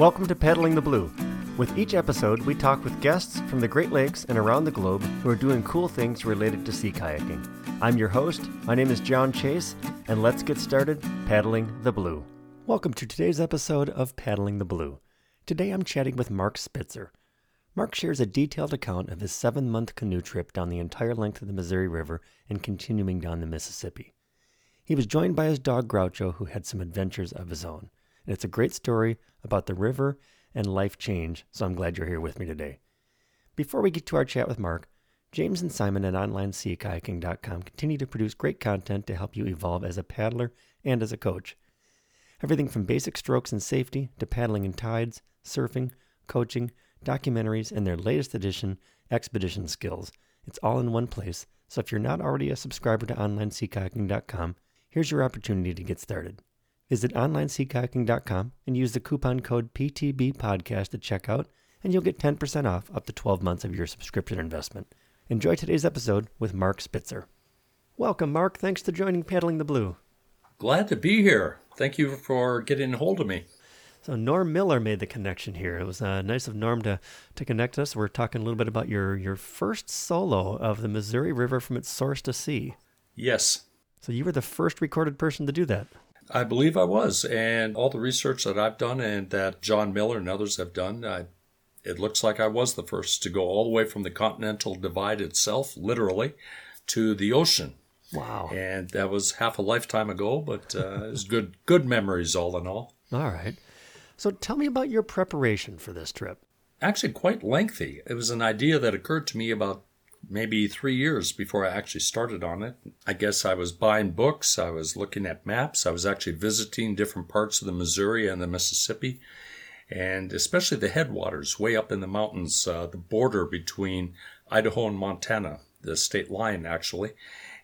Welcome to Paddling the Blue. With each episode, we talk with guests from the Great Lakes and around the globe who are doing cool things related to sea kayaking. I'm your host. My name is John Chase, and let's get started paddling the blue. Welcome to today's episode of Paddling the Blue. Today I'm chatting with Mark Spitzer. Mark shares a detailed account of his seven month canoe trip down the entire length of the Missouri River and continuing down the Mississippi. He was joined by his dog Groucho, who had some adventures of his own. And it's a great story about the river and life change, so I'm glad you're here with me today. Before we get to our chat with Mark, James and Simon at OnlineSeaKayaking.com continue to produce great content to help you evolve as a paddler and as a coach. Everything from basic strokes and safety to paddling in tides, surfing, coaching, documentaries, and their latest edition, Expedition Skills. It's all in one place, so if you're not already a subscriber to OnlineSeaKayaking.com, here's your opportunity to get started. Visit OnlineSeaKayaking.com and use the coupon code PTBPodcast at checkout, and you'll get 10% off up to 12 months of your subscription investment. Enjoy today's episode with Mark Spitzer. Welcome, Mark. Thanks for joining Paddling the Blue. Glad to be here. Thank you for getting a hold of me. So Norm Miller made the connection here. It was uh, nice of Norm to, to connect us. We're talking a little bit about your, your first solo of the Missouri River from its source to sea. Yes. So you were the first recorded person to do that. I believe I was. And all the research that I've done and that John Miller and others have done, I, it looks like I was the first to go all the way from the Continental Divide itself, literally, to the ocean. Wow. And that was half a lifetime ago, but uh, it was good, good memories all in all. All right. So tell me about your preparation for this trip. Actually, quite lengthy. It was an idea that occurred to me about maybe three years before I actually started on it. I guess I was buying books, I was looking at maps, I was actually visiting different parts of the Missouri and the Mississippi, and especially the headwaters way up in the mountains, uh, the border between Idaho and Montana, the state line actually.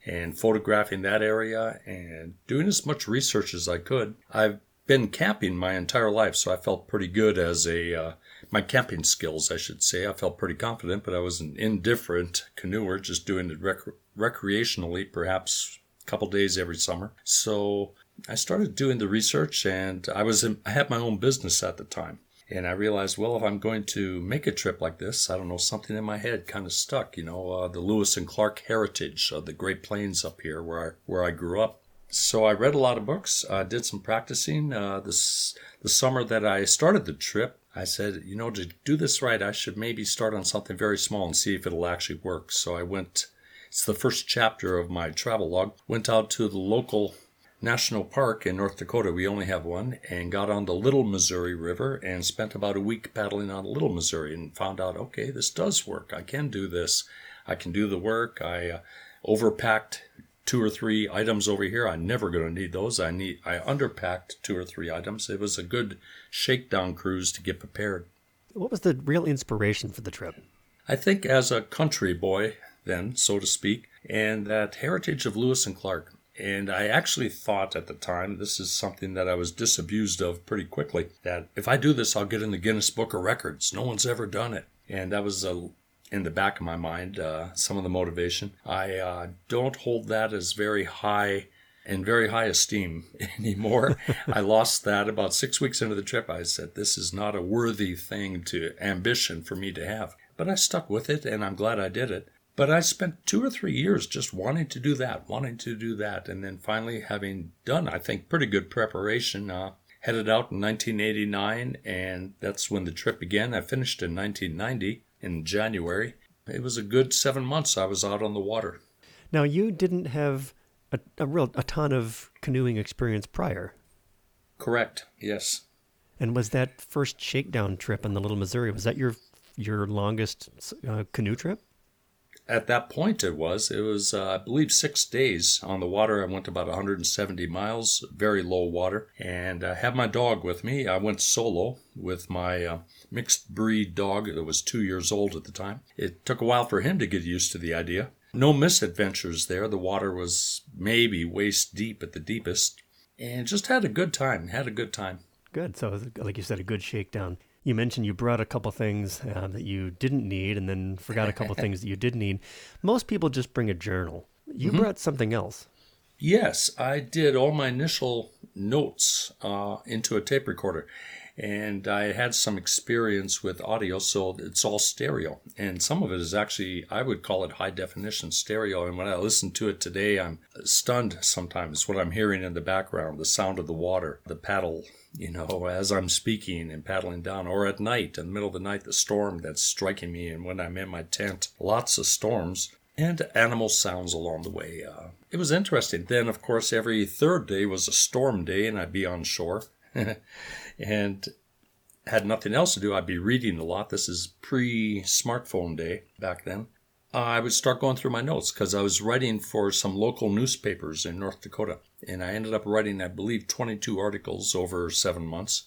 And photographing that area and doing as much research as I could. I've been camping my entire life, so I felt pretty good as a uh, my camping skills, I should say. I felt pretty confident, but I was an indifferent canoeer, just doing it rec- recreationally, perhaps a couple days every summer. So I started doing the research, and I was in, I had my own business at the time. And I realized, well, if I'm going to make a trip like this, I don't know, something in my head kind of stuck. You know, uh, the Lewis and Clark heritage of the Great Plains up here, where I, where I grew up. So I read a lot of books, uh, did some practicing. Uh, this the summer that I started the trip, I said, you know, to do this right, I should maybe start on something very small and see if it'll actually work. So I went. It's the first chapter of my travel log. Went out to the local national park in North Dakota. We only have one, and got on the Little Missouri River and spent about a week paddling on Little Missouri and found out, okay, this does work. I can do this. I can do the work. I uh, overpacked two or three items over here. I'm never going to need those. I need I underpacked two or three items. It was a good shakedown cruise to get prepared. What was the real inspiration for the trip? I think as a country boy then, so to speak, and that heritage of Lewis and Clark. And I actually thought at the time, this is something that I was disabused of pretty quickly, that if I do this, I'll get in the Guinness Book of Records. No one's ever done it. And that was a in the back of my mind, uh, some of the motivation. I uh, don't hold that as very high in very high esteem anymore. I lost that about six weeks into the trip. I said, This is not a worthy thing to ambition for me to have. But I stuck with it and I'm glad I did it. But I spent two or three years just wanting to do that, wanting to do that. And then finally, having done, I think, pretty good preparation, uh, headed out in 1989. And that's when the trip began. I finished in 1990 in January. It was a good seven months I was out on the water. Now, you didn't have a, a real a ton of canoeing experience prior. Correct. Yes. And was that first shakedown trip in the Little Missouri? Was that your your longest uh, canoe trip? At that point, it was. It was, uh, I believe, six days on the water. I went about 170 miles, very low water, and I had my dog with me. I went solo with my uh, mixed breed dog that was two years old at the time. It took a while for him to get used to the idea. No misadventures there. The water was maybe waist deep at the deepest, and just had a good time. Had a good time. Good. So, like you said, a good shakedown. You mentioned you brought a couple things uh, that you didn't need and then forgot a couple things that you did need. Most people just bring a journal. You mm-hmm. brought something else. Yes, I did all my initial notes uh, into a tape recorder. And I had some experience with audio, so it's all stereo. And some of it is actually, I would call it high definition stereo. And when I listen to it today, I'm stunned sometimes what I'm hearing in the background the sound of the water, the paddle, you know, as I'm speaking and paddling down, or at night, in the middle of the night, the storm that's striking me. And when I'm in my tent, lots of storms and animal sounds along the way. Uh, it was interesting. Then, of course, every third day was a storm day, and I'd be on shore. and had nothing else to do. I'd be reading a lot. This is pre smartphone day back then. I would start going through my notes because I was writing for some local newspapers in North Dakota. And I ended up writing, I believe, 22 articles over seven months.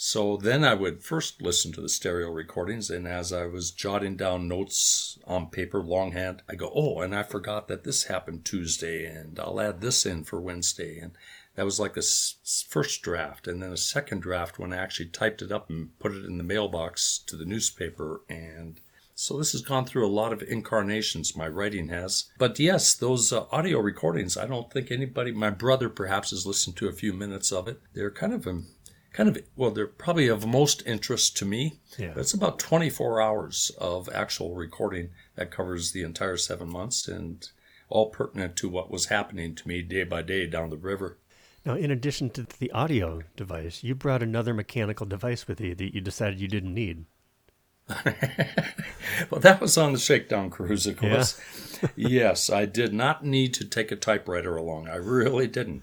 So then I would first listen to the stereo recordings, and as I was jotting down notes on paper longhand, I go, oh, and I forgot that this happened Tuesday, and I'll add this in for Wednesday. And that was like the first draft. And then a second draft when I actually typed it up and put it in the mailbox to the newspaper. And so this has gone through a lot of incarnations, my writing has. But yes, those uh, audio recordings, I don't think anybody, my brother perhaps has listened to a few minutes of it. They're kind of a kind of well they're probably of most interest to me yeah. it's about 24 hours of actual recording that covers the entire seven months and all pertinent to what was happening to me day by day down the river now in addition to the audio device you brought another mechanical device with you that you decided you didn't need well that was on the shakedown cruise of course yeah. yes i did not need to take a typewriter along i really didn't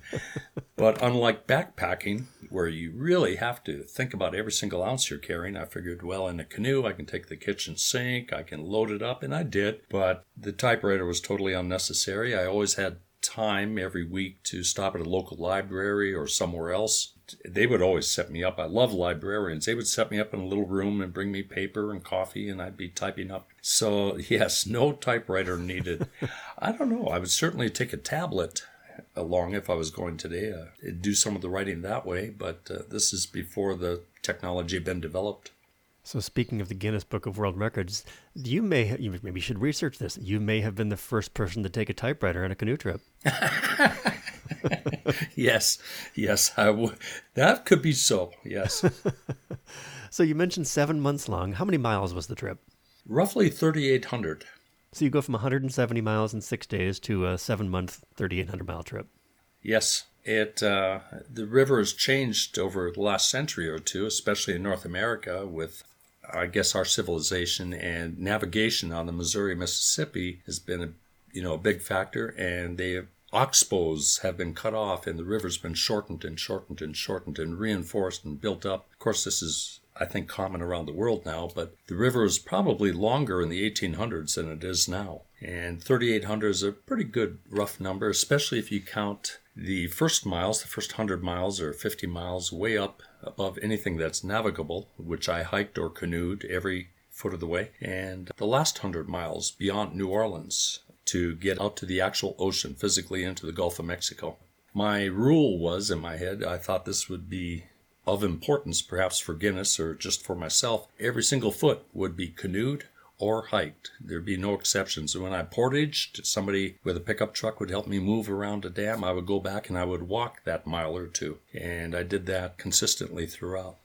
but unlike backpacking where you really have to think about every single ounce you're carrying. I figured, well, in a canoe, I can take the kitchen sink, I can load it up, and I did. But the typewriter was totally unnecessary. I always had time every week to stop at a local library or somewhere else. They would always set me up. I love librarians. They would set me up in a little room and bring me paper and coffee, and I'd be typing up. So, yes, no typewriter needed. I don't know. I would certainly take a tablet along if I was going today, uh, do some of the writing that way. But uh, this is before the technology had been developed. So, speaking of the Guinness Book of World Records, you may ha- you maybe should research this. You may have been the first person to take a typewriter on a canoe trip. yes, yes, I w- that could be so. Yes. so you mentioned seven months long. How many miles was the trip? Roughly thirty-eight hundred. So you go from 170 miles in six days to a seven month, 3,800 mile trip. Yes, it uh, the river has changed over the last century or two, especially in North America, with I guess our civilization and navigation on the Missouri Mississippi has been a you know a big factor, and they oxbows have been cut off, and the river's been shortened and shortened and shortened and reinforced and built up. Of course, this is I think, common around the world now, but the river is probably longer in the 1800s than it is now. And 3,800 is a pretty good rough number, especially if you count the first miles, the first 100 miles or 50 miles, way up above anything that's navigable, which I hiked or canoed every foot of the way, and the last 100 miles beyond New Orleans to get out to the actual ocean, physically into the Gulf of Mexico. My rule was in my head, I thought this would be of importance, perhaps for Guinness or just for myself, every single foot would be canoed or hiked. There'd be no exceptions. When I portaged, somebody with a pickup truck would help me move around a dam. I would go back and I would walk that mile or two. And I did that consistently throughout.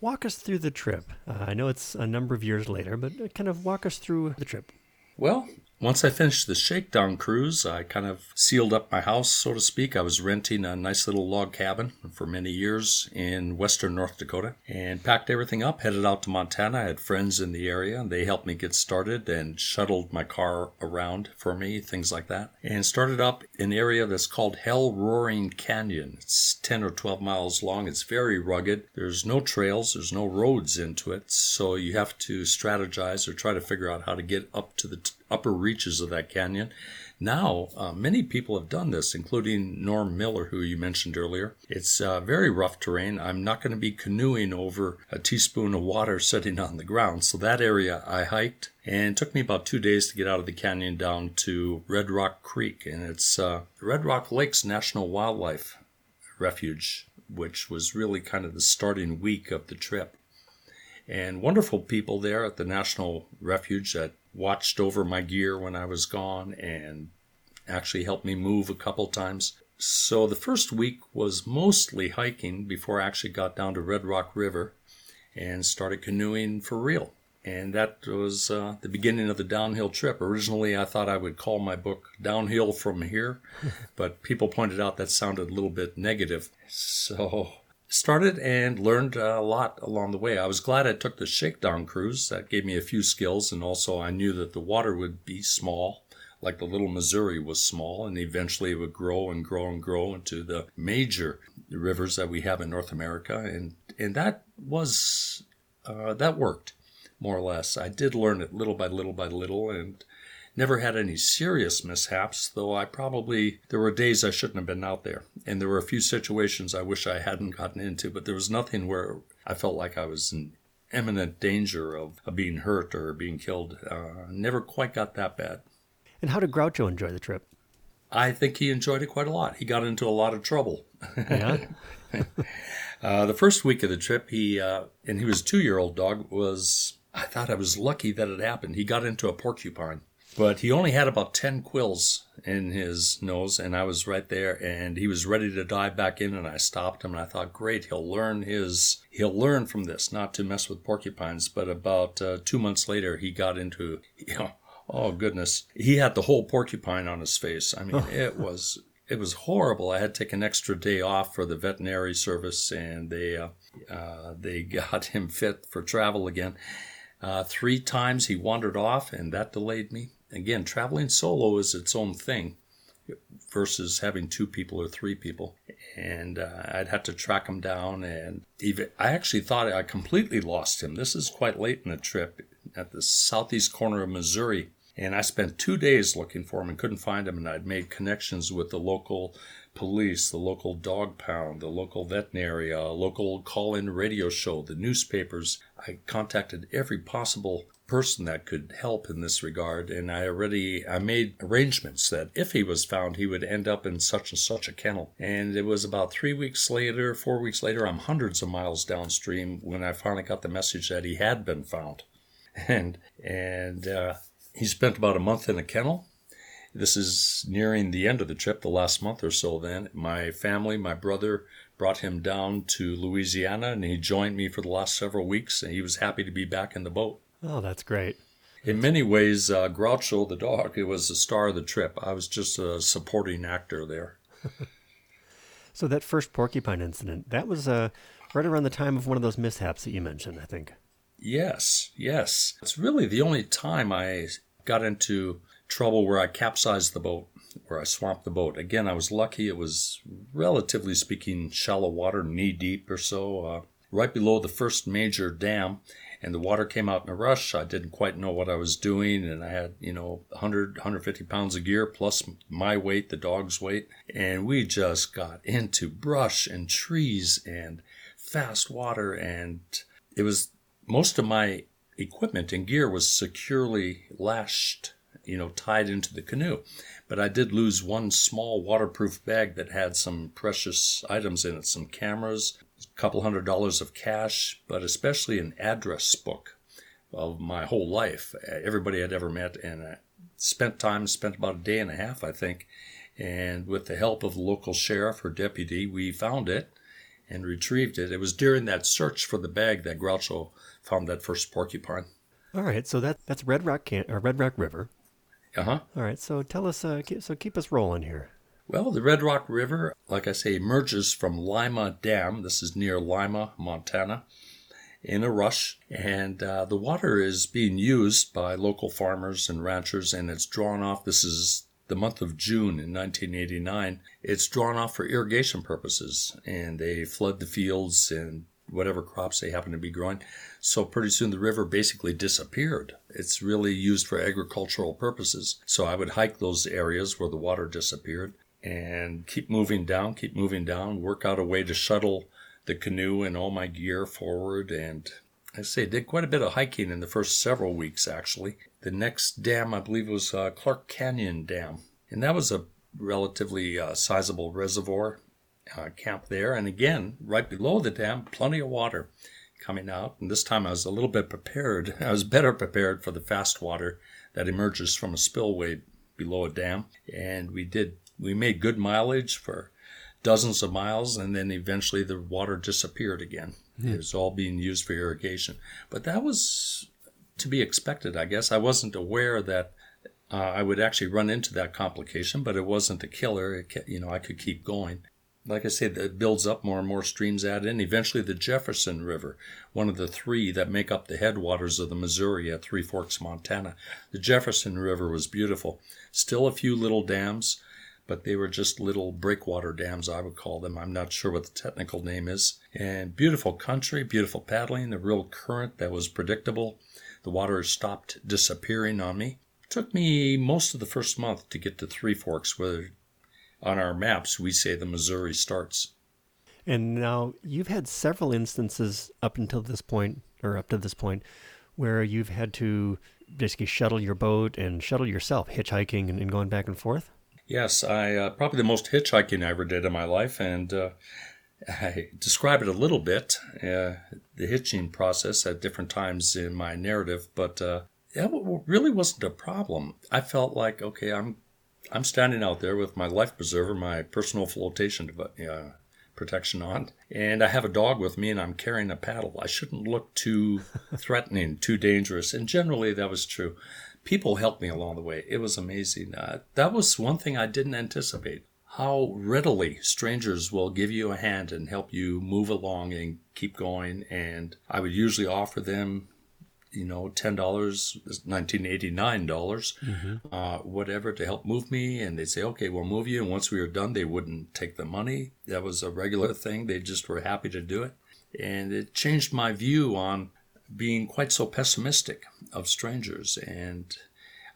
Walk us through the trip. Uh, I know it's a number of years later, but kind of walk us through the trip. Well, once I finished the shakedown cruise, I kind of sealed up my house, so to speak. I was renting a nice little log cabin for many years in western North Dakota and packed everything up, headed out to Montana. I had friends in the area and they helped me get started and shuttled my car around for me, things like that. And started up an area that's called Hell Roaring Canyon. It's 10 or 12 miles long. It's very rugged. There's no trails, there's no roads into it, so you have to strategize or try to figure out how to get up to the t- upper reaches of that canyon. Now, uh, many people have done this, including Norm Miller, who you mentioned earlier. It's uh, very rough terrain. I'm not going to be canoeing over a teaspoon of water sitting on the ground. So that area I hiked, and took me about two days to get out of the canyon down to Red Rock Creek, and it's uh, Red Rock Lakes National Wildlife Refuge, which was really kind of the starting week of the trip. And wonderful people there at the National Refuge that watched over my gear when I was gone and actually helped me move a couple times. So the first week was mostly hiking before I actually got down to Red Rock River and started canoeing for real. And that was uh, the beginning of the downhill trip. Originally, I thought I would call my book Downhill from Here, but people pointed out that sounded a little bit negative. So started and learned a lot along the way. I was glad I took the shakedown cruise. That gave me a few skills, and also I knew that the water would be small, like the little Missouri was small, and eventually it would grow and grow and grow into the major rivers that we have in North America, and and that was uh, that worked more or less. I did learn it little by little by little and never had any serious mishaps, though I probably, there were days I shouldn't have been out there. And there were a few situations I wish I hadn't gotten into, but there was nothing where I felt like I was in imminent danger of, of being hurt or being killed. Uh, never quite got that bad. And how did Groucho enjoy the trip? I think he enjoyed it quite a lot. He got into a lot of trouble. Yeah. uh, the first week of the trip, he uh, and he was a two-year-old dog was I thought I was lucky that it happened. He got into a porcupine, but he only had about 10 quills in his nose, and I was right there, and he was ready to dive back in, and I stopped him, and I thought, great, he'll learn his, he'll learn from this, not to mess with porcupines. But about uh, two months later, he got into, you know, oh goodness, he had the whole porcupine on his face. I mean, it was it was horrible. I had to take an extra day off for the veterinary service, and they uh, uh, they got him fit for travel again. Uh, three times he wandered off, and that delayed me. Again, traveling solo is its own thing versus having two people or three people. And uh, I'd have to track him down. And even I actually thought I completely lost him. This is quite late in the trip at the southeast corner of Missouri. And I spent two days looking for him and couldn't find him. And I'd made connections with the local police, the local dog pound, the local veterinary, a local call in radio show, the newspapers. I contacted every possible person that could help in this regard and i already i made arrangements that if he was found he would end up in such and such a kennel and it was about three weeks later four weeks later i'm hundreds of miles downstream when i finally got the message that he had been found and and uh, he spent about a month in a kennel this is nearing the end of the trip, the last month or so then. My family, my brother, brought him down to Louisiana and he joined me for the last several weeks and he was happy to be back in the boat. Oh, that's great. In many ways, uh, Groucho the dog, it was the star of the trip. I was just a supporting actor there. so that first porcupine incident, that was uh, right around the time of one of those mishaps that you mentioned, I think. Yes, yes. It's really the only time I got into trouble where I capsized the boat, where I swamped the boat. Again, I was lucky. It was relatively speaking shallow water, knee deep or so, uh, right below the first major dam. And the water came out in a rush. I didn't quite know what I was doing, and I had, you know, 100, 150 pounds of gear plus my weight, the dog's weight. And we just got into brush and trees and fast water. And it was most of my equipment and gear was securely lashed you know, tied into the canoe. But I did lose one small waterproof bag that had some precious items in it, some cameras, a couple hundred dollars of cash, but especially an address book of my whole life, everybody I'd ever met, and I spent time, spent about a day and a half, I think, and with the help of the local sheriff or deputy, we found it and retrieved it. It was during that search for the bag that Groucho found that first porcupine. All right, so that that's Red Rock can- or Red Rock River. Uh huh. All right. So tell us. Uh, so keep us rolling here. Well, the Red Rock River, like I say, emerges from Lima Dam. This is near Lima, Montana, in a rush. And uh, the water is being used by local farmers and ranchers, and it's drawn off. This is the month of June in 1989. It's drawn off for irrigation purposes, and they flood the fields and whatever crops they happen to be growing. So pretty soon the river basically disappeared. It's really used for agricultural purposes. So I would hike those areas where the water disappeared and keep moving down, keep moving down, work out a way to shuttle the canoe and all my gear forward. And I say, did quite a bit of hiking in the first several weeks, actually. The next dam, I believe, was uh, Clark Canyon Dam. And that was a relatively uh, sizable reservoir uh, camp there. And again, right below the dam, plenty of water coming out. And this time I was a little bit prepared. I was better prepared for the fast water that emerges from a spillway below a dam. And we did, we made good mileage for dozens of miles, and then eventually the water disappeared again. It was all being used for irrigation. But that was to be expected, I guess. I wasn't aware that uh, I would actually run into that complication, but it wasn't a killer. It, ca- you know, I could keep going. Like I said, it builds up more and more streams add in. Eventually, the Jefferson River, one of the three that make up the headwaters of the Missouri at Three Forks, Montana. The Jefferson River was beautiful. Still a few little dams, but they were just little breakwater dams, I would call them. I'm not sure what the technical name is. And beautiful country, beautiful paddling, the real current that was predictable. The water stopped disappearing on me. It took me most of the first month to get to Three Forks, where on our maps we say the Missouri starts. And now you've had several instances up until this point, or up to this point, where you've had to basically shuttle your boat and shuttle yourself, hitchhiking and, and going back and forth. Yes, I uh, probably the most hitchhiking I ever did in my life, and uh, I describe it a little bit, uh, the hitching process at different times in my narrative, but uh, that really wasn't a problem. I felt like, okay, I'm I'm standing out there with my life preserver, my personal flotation uh, protection on, and I have a dog with me, and I'm carrying a paddle. I shouldn't look too threatening, too dangerous, and generally that was true. People helped me along the way. It was amazing. Uh, that was one thing I didn't anticipate how readily strangers will give you a hand and help you move along and keep going. And I would usually offer them, you know, ten dollars, nineteen eighty nine dollars, uh, whatever, to help move me. And they'd say, "Okay, we'll move you." And once we were done, they wouldn't take the money. That was a regular thing. They just were happy to do it, and it changed my view on being quite so pessimistic of strangers and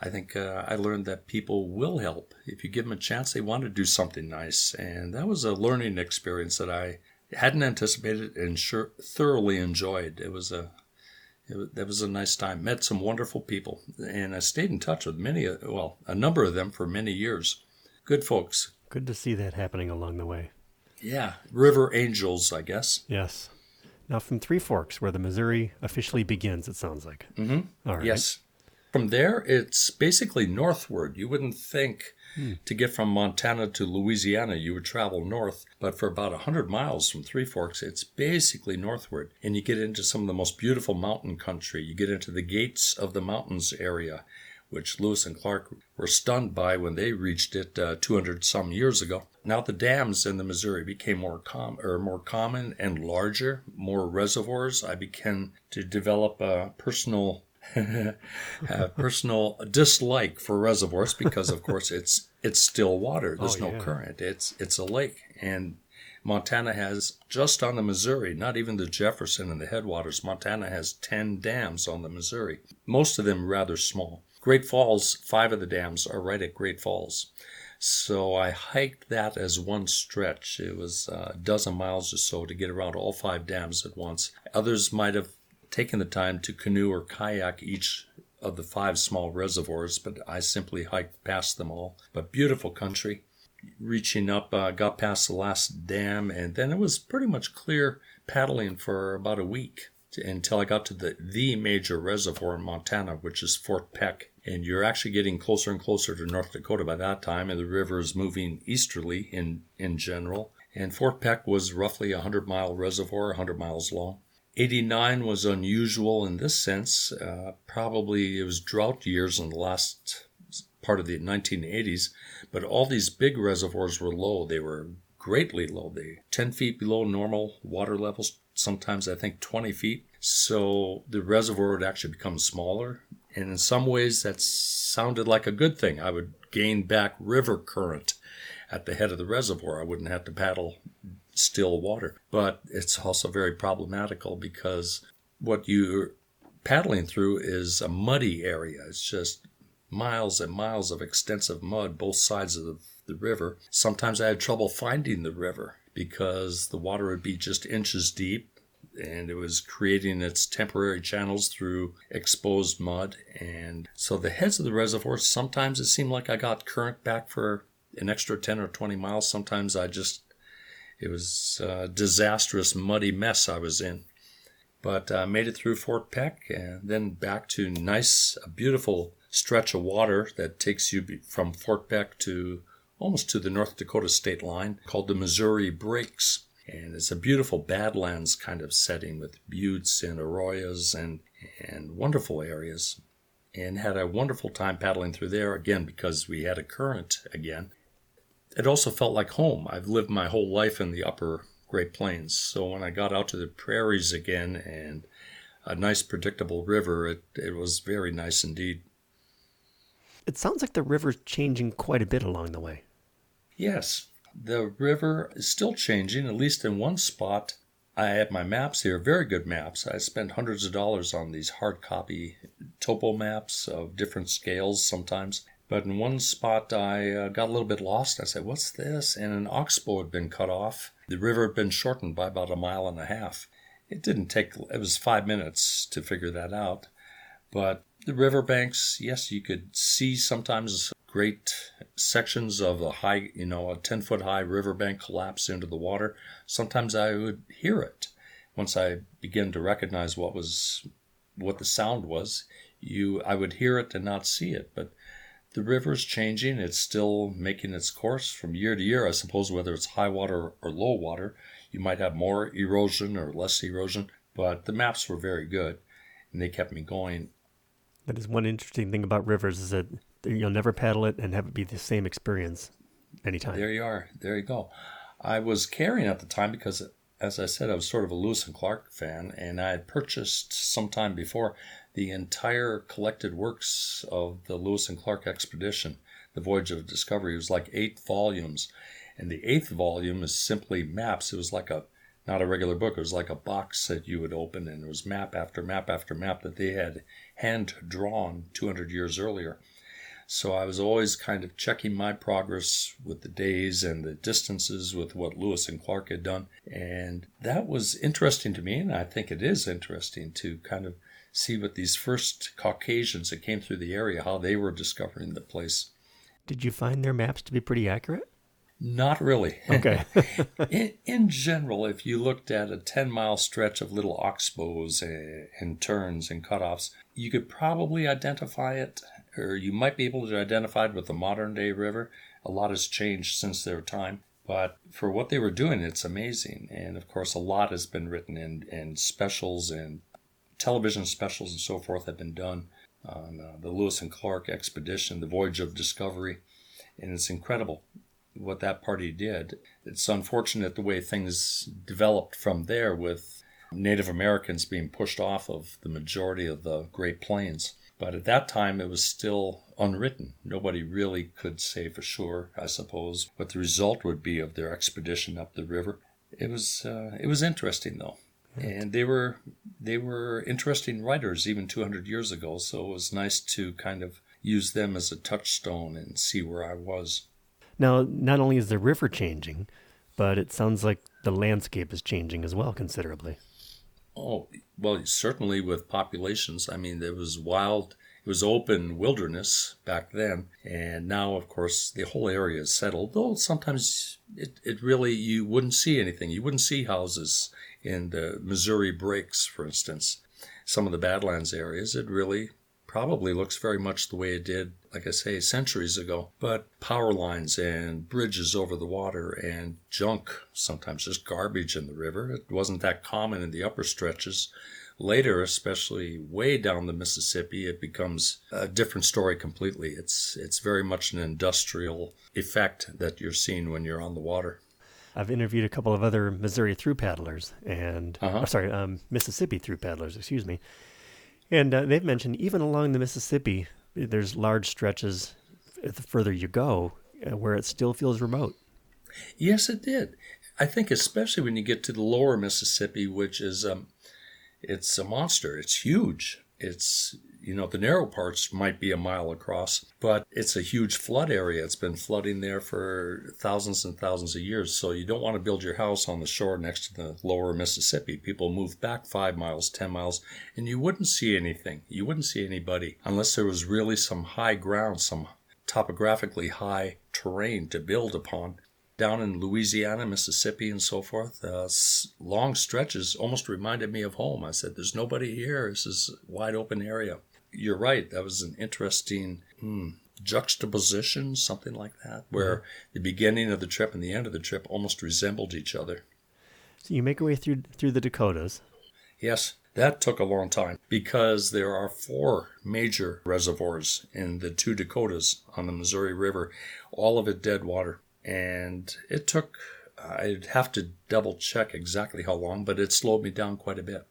I think uh, I learned that people will help if you give them a chance. They want to do something nice, and that was a learning experience that I hadn't anticipated and sure thoroughly enjoyed. It was a it was, that was a nice time. Met some wonderful people, and I stayed in touch with many, uh, well, a number of them for many years. Good folks. Good to see that happening along the way. Yeah, river angels, I guess. Yes. Now from Three Forks, where the Missouri officially begins, it sounds like. Mm-hmm. All right. Yes. From there, it's basically northward. You wouldn't think to get from Montana to Louisiana, you would travel north, but for about 100 miles from Three Forks, it's basically northward. And you get into some of the most beautiful mountain country. You get into the Gates of the Mountains area, which Lewis and Clark were stunned by when they reached it uh, 200 some years ago. Now the dams in the Missouri became more com- or more common and larger, more reservoirs. I began to develop a personal a personal dislike for reservoirs because of course it's it's still water. There's Oh, no yeah. current. It's it's a lake and Montana has just on the Missouri, not even the Jefferson and the headwaters. Montana has 10 dams on the Missouri, most of them rather small. Great Falls, five of the dams are right at Great Falls. So I hiked that as one stretch. It was a dozen miles or so to get around all five dams at once. Others might have taken the time to canoe or kayak each of the five small reservoirs, but I simply hiked past them all. But beautiful country. Reaching up, uh, got past the last dam, and then it was pretty much clear paddling for about a week until I got to the, the major reservoir in Montana, which is Fort Peck. And you're actually getting closer and closer to North Dakota by that time, and the river is moving easterly in, in general. And Fort Peck was roughly a 100 mile reservoir, 100 miles long. 89 was unusual in this sense. Uh, probably it was drought years in the last part of the 1980s, but all these big reservoirs were low. They were greatly low. They 10 feet below normal water levels, sometimes I think 20 feet. So the reservoir would actually become smaller. And in some ways, that sounded like a good thing. I would gain back river current at the head of the reservoir. I wouldn't have to paddle still water. But it's also very problematical because what you're paddling through is a muddy area. It's just miles and miles of extensive mud both sides of the, river. Sometimes I had trouble finding the river because the water would be just inches deep and it was creating its temporary channels through exposed mud. And so the heads of the reservoirs, sometimes it seemed like I got current back for an extra 10 or 20 miles. Sometimes I just, it was a disastrous, muddy mess I was in. But I made it through Fort Peck and then back to nice, a beautiful stretch of water that takes you from Fort Peck to almost to the North Dakota state line called the Missouri Breaks. And it's a beautiful Badlands kind of setting with buttes and arroyos and, and wonderful areas. And had a wonderful time paddling through there again because we had a current again. It also felt like home. I've lived my whole life in the upper Great Plains. So when I got out to the prairies again and a nice predictable river, it, it was very nice indeed. It sounds like the river's changing quite a bit along the way. Yes, the river is still changing, at least in one spot. I have my maps here, very good maps. I spent hundreds of dollars on these hard copy topo maps of different scales sometimes. But in one spot, I uh, got a little bit lost. I said, What's this? And an oxbow had been cut off. The river had been shortened by about a mile and a half. It didn't take, it was five minutes to figure that out. But the riverbanks, yes, you could see sometimes great sections of a high, you know, a 10 foot high riverbank collapse into the water. Sometimes I would hear it. Once I began to recognize what was, what the sound was, you, I would hear it and not see it. But the river's changing. It's still making its course from year to year, I suppose, whether it's high water or low water. You might have more erosion or less erosion, but the maps were very good and they kept me going. That is one interesting thing about rivers is that you'll never paddle it and have it be the same experience anytime. There you are. There you go. I was carrying at the time because, as I said, I was sort of a Lewis and Clark fan, and I had purchased some time before the entire collected works of the Lewis and Clark expedition, the Voyage of Discovery. It was like eight volumes, and the eighth volume is simply maps. It was like a not a regular book. It was like a box that you would open, and it was map after map after map that they had hand drawn 200 years earlier. So I was always kind of checking my progress with the days and the distances with what Lewis and Clark had done. And that was interesting to me, and I think it is interesting to kind of see what these first Caucasians that came through the area, how they were discovering the place. Did you find their maps to be pretty accurate? Not really. Okay. in, in, general, if you looked at a 10 mile stretch of little oxbows uh, and turns and cutoffs, you could probably identify it or you might be able to identify it with the modern day river. A lot has changed since their time. But for what they were doing, it's amazing. And of course, a lot has been written in, in specials and television specials and so forth have been done on uh, the Lewis and Clark expedition, the Voyage of Discovery. And it's incredible what that party did. It's unfortunate the way things developed from there with Native Americans being pushed off of the majority of the Great Plains. But at that time, it was still unwritten. Nobody really could say for sure, I suppose, what the result would be of their expedition up the river. It was uh, it was interesting though, and they were they were interesting writers even 200 years ago. So it was nice to kind of use them as a touchstone and see where I was. Now, not only is the river changing, but it sounds like the landscape is changing as well considerably. Oh, well, certainly with populations. I mean, there was wild, it was open wilderness back then. And now, of course, the whole area is settled, though sometimes it, it really, you wouldn't see anything. You wouldn't see houses in the Missouri breaks, for instance. Some of the Badlands areas, it really probably looks very much the way it did, like I say, centuries ago. But power lines and bridges over the water and junk, sometimes just garbage in the river. It wasn't that common in the upper stretches. Later, especially way down the Mississippi, it becomes a different story completely. It's it's very much an industrial effect that you're seeing when you're on the water. I've interviewed a couple of other Missouri through paddlers and, uh-huh. oh, sorry, um, Mississippi through paddlers, excuse me, and uh, they've mentioned even along the Mississippi, there's large stretches the further you go uh, where it still feels remote. Yes, it did. I think especially when you get to the lower Mississippi, which is um, it's a monster. It's huge. It's you know, the narrow parts might be a mile across, but it's a huge flood area. It's been flooding there for thousands and thousands of years. So you don't want to build your house on the shore next to the lower Mississippi. People move back five miles, 10 miles, and you wouldn't see anything. You wouldn't see anybody unless there was really some high ground, some topographically high terrain to build upon down in Louisiana, Mississippi, and so forth, uh, long stretches almost reminded me of home. I said, There's nobody here. This is wide open area you're right. That was an interesting hmm, juxtaposition, something like that, where the beginning of the trip and the end of the trip almost resembled each other. So you make your way through through the Dakotas. Yes, that took a long time because there are four major reservoirs in the two Dakotas on the Missouri River, all of it dead water. And it took, I'd have to double check exactly how long, but it slowed me down quite a bit.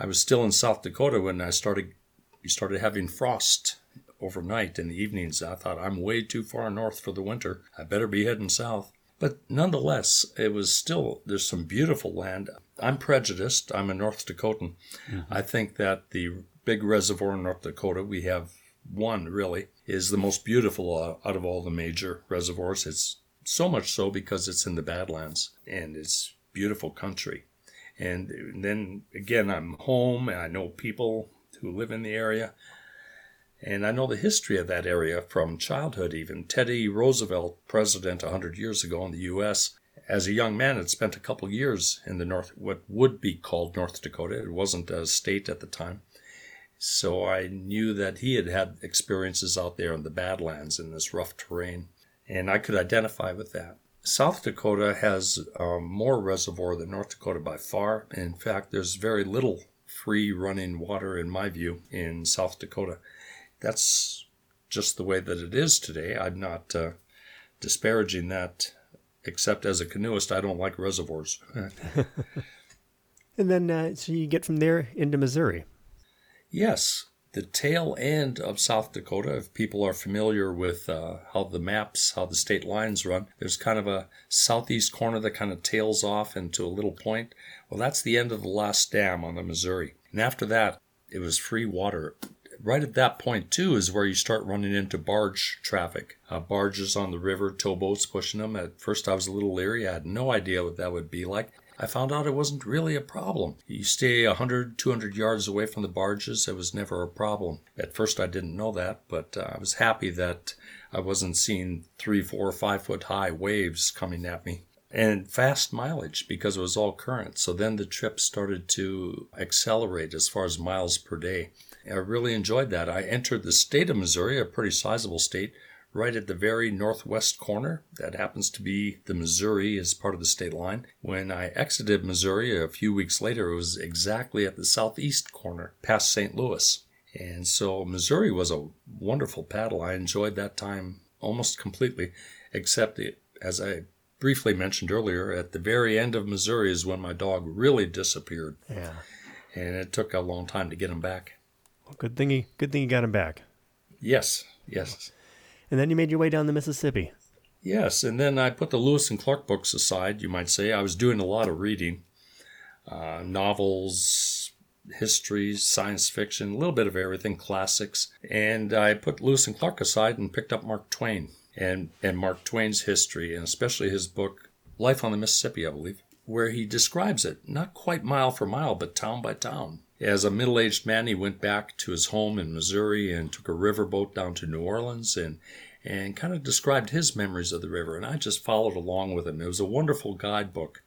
I was still in South Dakota when I started, we started having frost overnight in the evenings. I thought, I'm way too far north for the winter. I better be heading south. But nonetheless, it was still, there's some beautiful land. I'm prejudiced. I'm a North Dakotan. Mm-hmm. I think that the big reservoir in North Dakota, we have one really, is the most beautiful out of all the major reservoirs. It's so much so because it's in the Badlands and it's beautiful country. And then again, I'm home and I know people who live in the area. And I know the history of that area from childhood, even. Teddy Roosevelt, president 100 years ago in the U.S., as a young man, had spent a couple years in the North, what would be called North Dakota. It wasn't a state at the time. So I knew that he had had experiences out there in the Badlands in this rough terrain, and I could identify with that. South Dakota has um, more reservoir than North Dakota by far. In fact, there's very little free running water, in my view, in South Dakota that's just the way that it is today. I'm not uh, disparaging that, except as a canoeist, I don't like reservoirs. and then, uh, so you get from there into Missouri. Yes. The tail end of South Dakota, if people are familiar with uh, how the maps, how the state lines run, there's kind of a southeast corner that kind of tails off into a little point. Well, that's the end of the last dam on the Missouri. And after that, it was free water right at that point too is where you start running into barge traffic. Uh, barges on the river, towboats pushing them. At first, I was a little leery. I had no idea what that would be like. I found out it wasn't really a problem. You stay 100, 200 yards away from the barges, it was never a problem. At first, I didn't know that, but uh, I was happy that I wasn't seeing three, four, five foot high waves coming at me and fast mileage because it was all current. So then the trip started to accelerate as far as miles per day. I really enjoyed that. I entered the state of Missouri, a pretty sizable state, right at the very northwest corner. That happens to be the Missouri as part of the state line. When I exited Missouri a few weeks later, it was exactly at the southeast corner, past St. Louis. And so Missouri was a wonderful paddle. I enjoyed that time almost completely, except it, as I briefly mentioned earlier, at the very end of Missouri is when my dog really disappeared. Yeah. And it took a long time to get him back. Well, good thing he good thing you got him back. Yes, yes. And then you made your way down the Mississippi. Yes, and then I put the Lewis and Clark books aside. You might say I was doing a lot of reading, uh, novels, history, science fiction, a little bit of everything, classics, and I put Lewis and Clark aside and picked up Mark Twain and and Mark Twain's history, and especially his book Life on the Mississippi, I believe, where he describes it not quite mile for mile, but town by town as a middle aged man, he went back to his home in Missouri and took a riverboat down to New Orleans and, and kind of described his memories of the river. And I just followed along with him. It was a wonderful guidebook.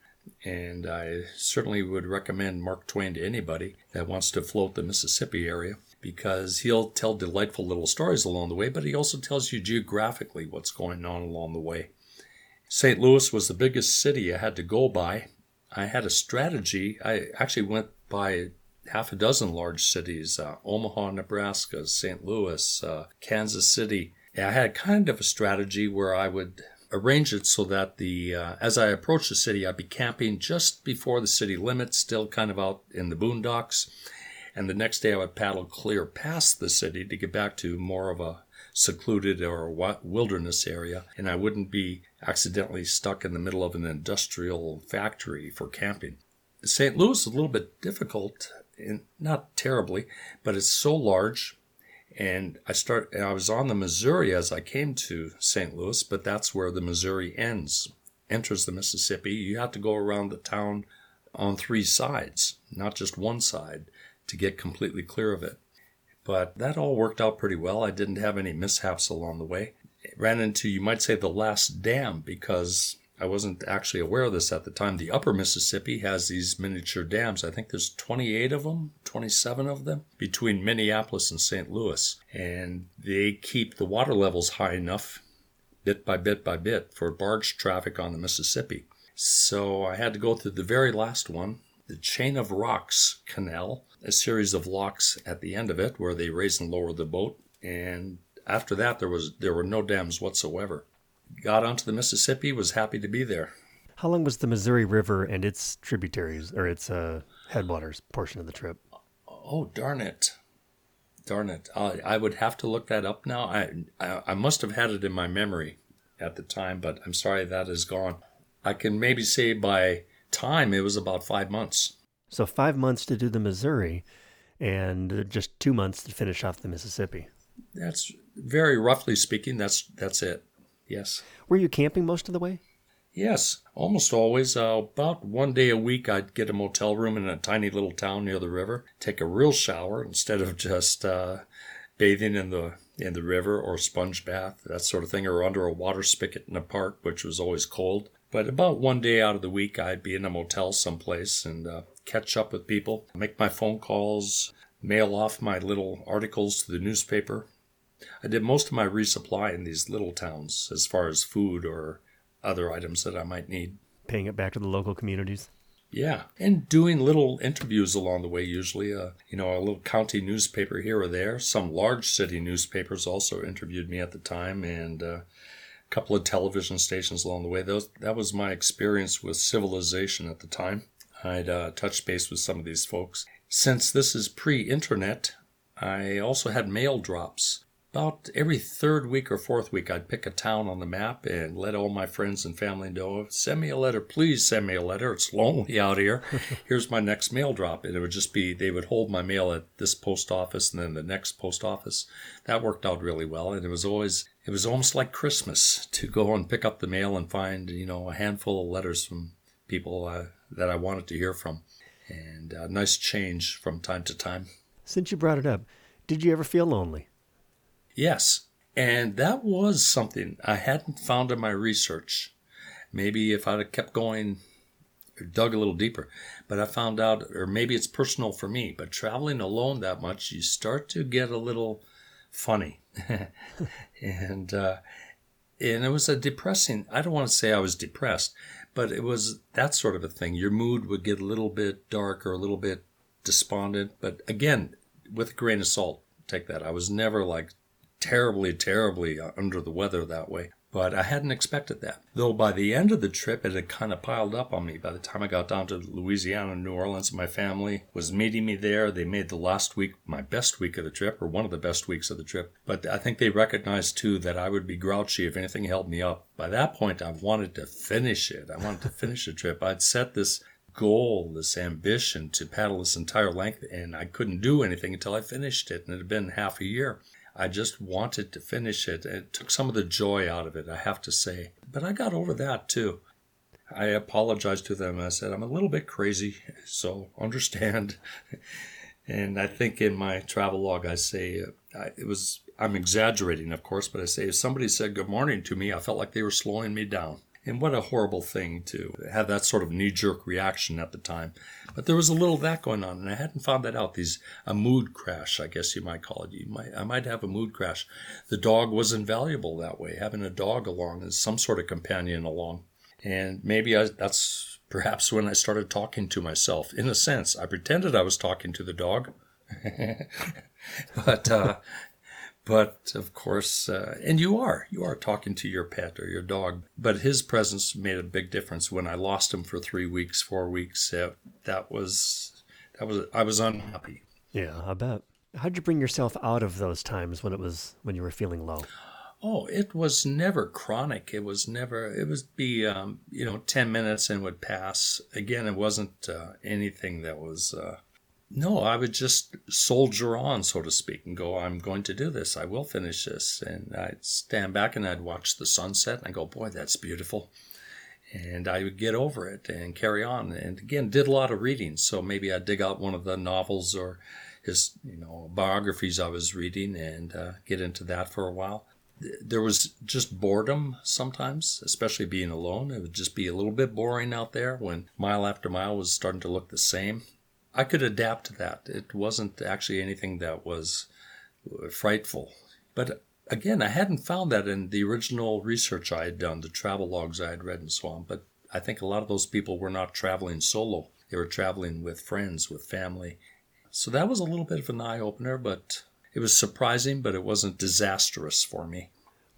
And I certainly would recommend Mark Twain to anybody that wants to float the Mississippi area because he'll tell delightful little stories along the way, but he also tells you geographically what's going on along the way. St. Louis was the biggest city I had to go by. I had a strategy. I actually went by half a dozen large cities uh, Omaha, Nebraska, St. Louis, uh, Kansas City. I had kind of a strategy where I would arrange it so that the uh, as I approached the city, I'd be camping just before the city limits, still kind of out in the boondocks. And the next day, I would paddle clear past the city to get back to more of a secluded or wilderness area, and I wouldn't be accidentally stuck in the middle of an industrial factory for camping. St. Louis is a little bit difficult not terribly, but it's so large. And I start. I was on the Missouri as I came to St. Louis, but that's where the Missouri ends, enters the Mississippi. You have to go around the town on three sides, not just one side, to get completely clear of it. But that all worked out pretty well. I didn't have any mishaps along the way. ran into, you might say, the last dam because I wasn't actually aware of this at the time. The upper Mississippi has these miniature dams. I think there's 28 of them, 27 of them between Minneapolis and St. Louis. And they keep the water levels high enough, bit by bit by bit, for barge traffic on the Mississippi. So I had to go through the very last one, the Chain of Rocks Canal, a series of locks at the end of it where they raise and lower the boat. And after that, there was there were no dams whatsoever got onto the Mississippi, was happy to be there. How long was the Missouri River and its tributaries or its uh, headwaters portion of the trip? Oh, darn it. Darn it. I, I would have to look that up now. I, I, I must have had it in my memory at the time, but I'm sorry that is gone. I can maybe say by time it was about five months. So, five months to do the Missouri and just two months to finish off the Mississippi. That's very roughly speaking, that's that's it. Yes. Were you camping most of the way? Yes, almost always. Uh, about one day a week, I'd get a motel room in a tiny little town near the river, take a real shower instead of just uh, bathing in the in the river or sponge bath, that sort of thing, or under a water spigot in a park, which was always cold. But about one day out of the week, I'd be in a motel someplace and uh, catch up with people, make my phone calls, mail off my little articles to the newspaper, I did most of my resupply in these little towns as far as food or other items that I might need. Paying it back to the local communities. Yeah, and doing little interviews along the way. Usually, uh, you know, a little county newspaper here or there. Some large city newspapers also interviewed me at the time, and uh, a couple of television stations along the way. Those that was my experience with civilization at the time. I'd uh, touched base with some of these folks. Since this is pre-internet, I also had mail drops about every third week or fourth week, I'd pick a town on the map and let all my friends and family know, send me a letter, please send me a letter. It's lonely out here. Here's my next mail drop. And it would just be, they would hold my mail at this post office and then the next post office. That worked out really well. And it was always, it was almost like Christmas to go and pick up the mail and find, you know, a handful of letters from people uh, that I wanted to hear from. And a nice change from time to time. Since you brought it up, did you ever feel lonely? Yes. And that was something I hadn't found in my research. Maybe if I'd have kept going, dug a little deeper, but I found out, or maybe it's personal for me, but traveling alone that much, you start to get a little funny. and, uh, and it was a depressing, I don't want to say I was depressed, but it was that sort of a thing. Your mood would get a little bit dark or a little bit despondent. But again, with a grain of salt, take that. I was never like terribly, terribly uh, under the weather that way. But I hadn't expected that. Though by the end of the trip, it had kind of piled up on me. By the time I got down to Louisiana New Orleans, my family was meeting me there. They made the last week my best week of the trip, or one of the best weeks of the trip. But I think they recognized too that I would be grouchy if anything held me up. By that point, I wanted to finish it. I wanted to finish the trip. I'd set this goal, this ambition to paddle this entire length, and I couldn't do anything until I finished it. And it had been half a year. I just wanted to finish it. It took some of the joy out of it, I have to say. But I got over that too. I apologized to them. I said, I'm a little bit crazy, so understand. and I think in my travel log, I say, uh, it was, I'm exaggerating, of course, but I say, if somebody said good morning to me, I felt like they were slowing me down. And what a horrible thing to have that sort of knee jerk reaction at the time. But there was a little of that going on, and I hadn't found that out. These a mood crash, I guess you might call it. You might I might have a mood crash. The dog was invaluable that way. Having a dog along as some sort of companion along, and maybe I, that's perhaps when I started talking to myself. In a sense, I pretended I was talking to the dog, but uh, but of course, uh, and you are, you are talking to your pet or your dog. But his presence made a big difference when I lost him for three weeks, four weeks. Uh, that was, that was, I was unhappy. Yeah, I bet. How'd you bring yourself out of those times when it was, when you were feeling low? Oh, it was never chronic. It was never, it would be, um, you know, 10 minutes and would pass. Again, it wasn't uh, anything that was, uh, no, I would just soldier on, so to speak, and go, I'm going to do this. I will finish this. And I'd stand back and I'd watch the sunset and I go, boy, that's beautiful. And I would get over it and carry on. And again, did a lot of reading. So maybe I'd dig out one of the novels or his, you know, biographies I was reading and uh, get into that for a while. there was just boredom sometimes, especially being alone. It would just be a little bit boring out there when mile after mile was starting to look the same. I could adapt to that. It wasn't actually anything that was uh, frightful. But again, I hadn't found that in the original research I had done, the travel logs I had read and so on. But I think a lot of those people were not traveling solo. They were traveling with friends, with family. So that was a little bit of an eye opener, but it was surprising, but it wasn't disastrous for me.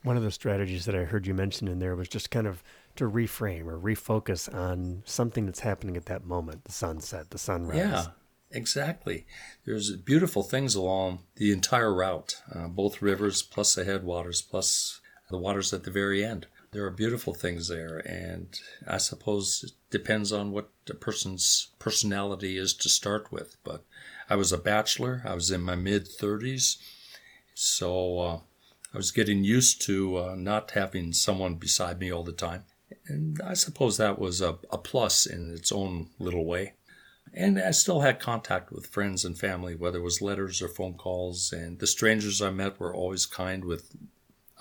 One of the strategies that I heard you mention in there was just kind of to reframe or refocus on something that's happening at that moment the sunset, the sunrise. Yeah, exactly. There's beautiful things along the entire route, uh, both rivers plus the headwaters plus the waters at the very end. There are beautiful things there, and I suppose it depends on what a person's personality is to start with. But I was a bachelor, I was in my mid 30s, so uh, I was getting used to uh, not having someone beside me all the time. And I suppose that was a, a plus in its own little way. And I still had contact with friends and family, whether it was letters or phone calls. And the strangers I met were always kind, with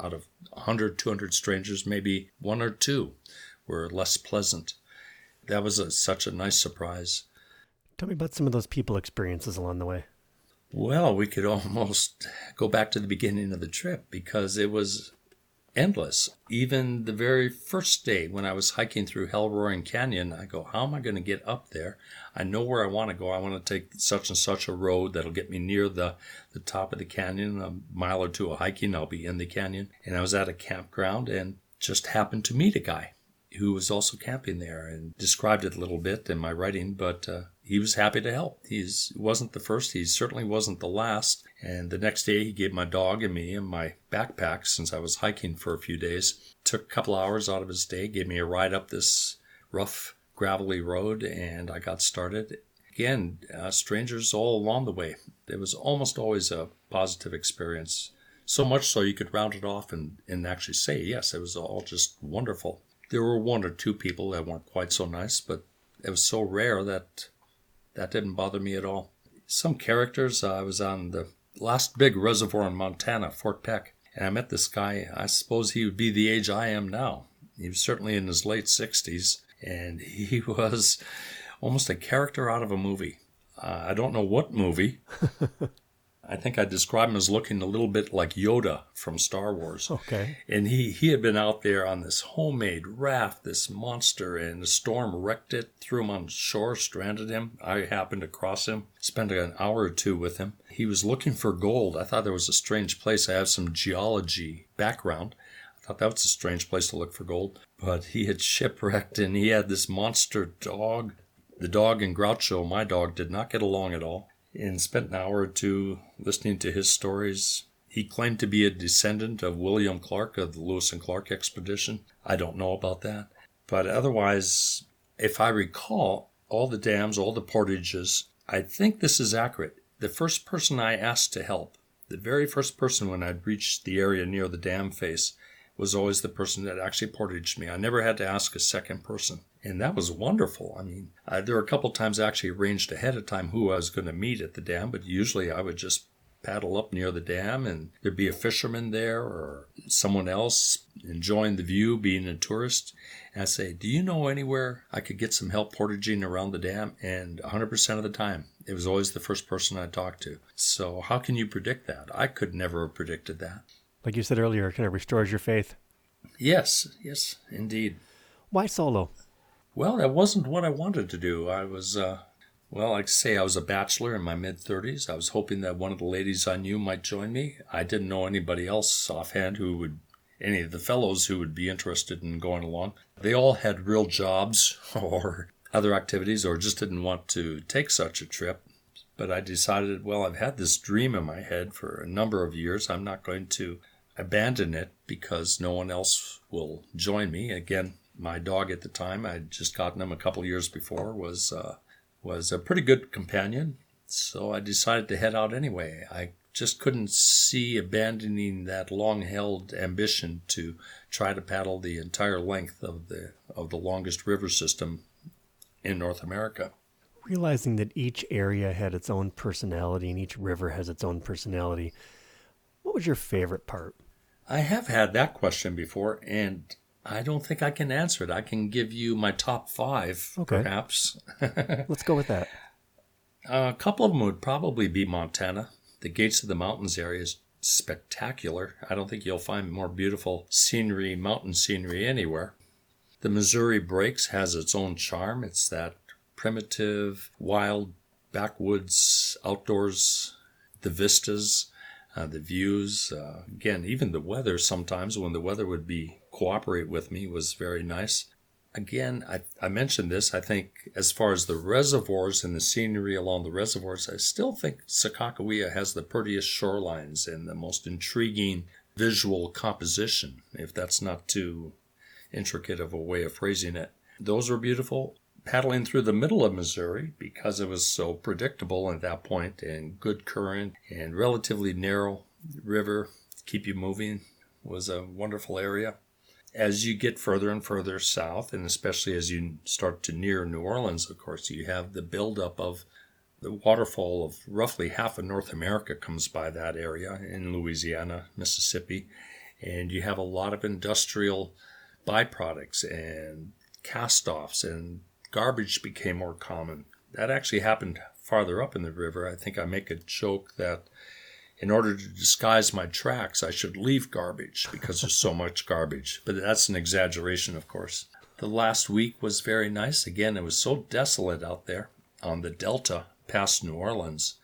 out of 100, 200 strangers, maybe one or two were less pleasant. That was a, such a nice surprise. Tell me about some of those people experiences along the way. Well, we could almost go back to the beginning of the trip because it was endless. Even the very first day when I was hiking through Hell Roaring Canyon, I go, How am I going to get up there? I know where I want to go. I want to take such and such a road that'll get me near the, the top of the canyon. A mile or two of hiking, I'll be in the canyon. And I was at a campground and just happened to meet a guy who was also camping there and described it a little bit in my writing, but uh, he was happy to help. He wasn't the first, he certainly wasn't the last. And the next day, he gave my dog and me and my backpack, since I was hiking for a few days, took a couple hours out of his day, gave me a ride up this rough, gravelly road, and I got started. Again, uh, strangers all along the way. It was almost always a positive experience. So much so you could round it off and, and actually say, yes, it was all just wonderful. There were one or two people that weren't quite so nice, but it was so rare that that didn't bother me at all. Some characters, uh, I was on the last big reservoir in Montana, Fort Peck, and I met this guy. I suppose he would be the age I am now. He was certainly in his late 60s, and he was almost a character out of a movie. Uh, I don't know what movie. I think I describe him as looking a little bit like Yoda from Star Wars. Okay. And he, he had been out there on this homemade raft, this monster, and the storm wrecked it, threw him on shore, stranded him. I happened to cross him, spent an hour or two with him. He was looking for gold. I thought there was a strange place. I have some geology background. I thought that was a strange place to look for gold. But he had shipwrecked and he had this monster dog. The dog and Groucho, my dog, did not get along at all and spent an hour or two listening to his stories. He claimed to be a descendant of William Clark of the Lewis and Clark expedition. I don't know about that. But otherwise, if I recall all the dams, all the portages, I think this is accurate. The first person I asked to help, the very first person when I'd reached the area near the dam face, was always the person that actually portaged me. I never had to ask a second person. And that was wonderful. I mean, uh, there were a couple times I actually arranged ahead of time who I was going to meet at the dam, but usually I would just paddle up near the dam and there'd be a fisherman there or someone else enjoying the view, being a tourist. And I'd say, Do you know anywhere I could get some help portaging around the dam? And 100% of the time, it was always the first person I talked to. So, how can you predict that? I could never have predicted that. Like you said earlier, it kind of restores your faith. Yes, yes, indeed. Why solo? Well, that wasn't what I wanted to do. I was, uh, well, like I say, I was a bachelor in my mid 30s. I was hoping that one of the ladies I knew might join me. I didn't know anybody else offhand who would, any of the fellows who would be interested in going along. They all had real jobs or other activities or just didn't want to take such a trip. But I decided, well, I've had this dream in my head for a number of years. I'm not going to abandon it because no one else will join me. Again, my dog at the time, I'd just gotten him a couple years before, was uh, was a pretty good companion. So I decided to head out anyway. I just couldn't see abandoning that long-held ambition to try to paddle the entire length of the of the longest river system in North America. Realizing that each area had its own personality and each river has its own personality, what was your favorite part? I have had that question before, and I don't think I can answer it. I can give you my top five, Okay. perhaps. Let's go with that. a couple of them would probably be Montana. The Gates of the Mountains area is spectacular. I don't think you'll find more beautiful scenery, mountain scenery anywhere. The Missouri Breaks has its own charm. It's that primitive, wild, backwoods, outdoors, the vistas, uh, the views. Uh, again, even the weather sometimes, when the weather would be cooperate with me, was very nice. Again, I, I mentioned this. I think as far as the reservoirs and the scenery along the reservoirs, I still think Sakakawea has the prettiest shorelines and the most intriguing visual composition, if that's not too intricate of a way of phrasing it. Those were beautiful. Paddling through the middle of Missouri because it was so predictable at that point and good current and relatively narrow river, keep you moving, was a wonderful area. As you get further and further south, and especially as you start to near New Orleans, of course, you have the buildup of the waterfall of roughly half of North America comes by that area in Louisiana, Mississippi, and you have a lot of industrial byproducts and cast offs and garbage became more common. That actually happened farther up in the river. I think I make a joke that in order to disguise my tracks, I should leave garbage because there's so much garbage. But that's an exaggeration, of course. The last week was very nice. Again, it was so desolate out there on the Delta past New Orleans.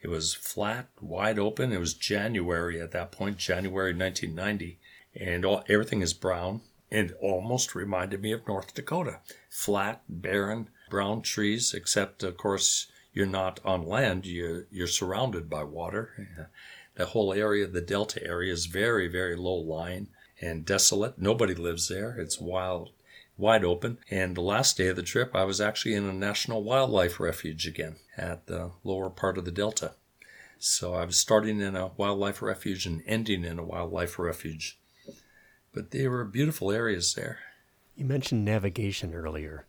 It was flat, wide open. It was January at that point, January 1990, and all, everything is brown and almost reminded me of North Dakota. Flat, barren, brown trees, except, of course, you're not on land, you're, you're surrounded by water. The whole area, the Delta area, is very, very low lying and desolate. Nobody lives there. It's wild, wide open. And the last day of the trip, I was actually in a national wildlife refuge again at the lower part of the Delta. So I was starting in a wildlife refuge and ending in a wildlife refuge. But they were beautiful areas there. You mentioned navigation earlier.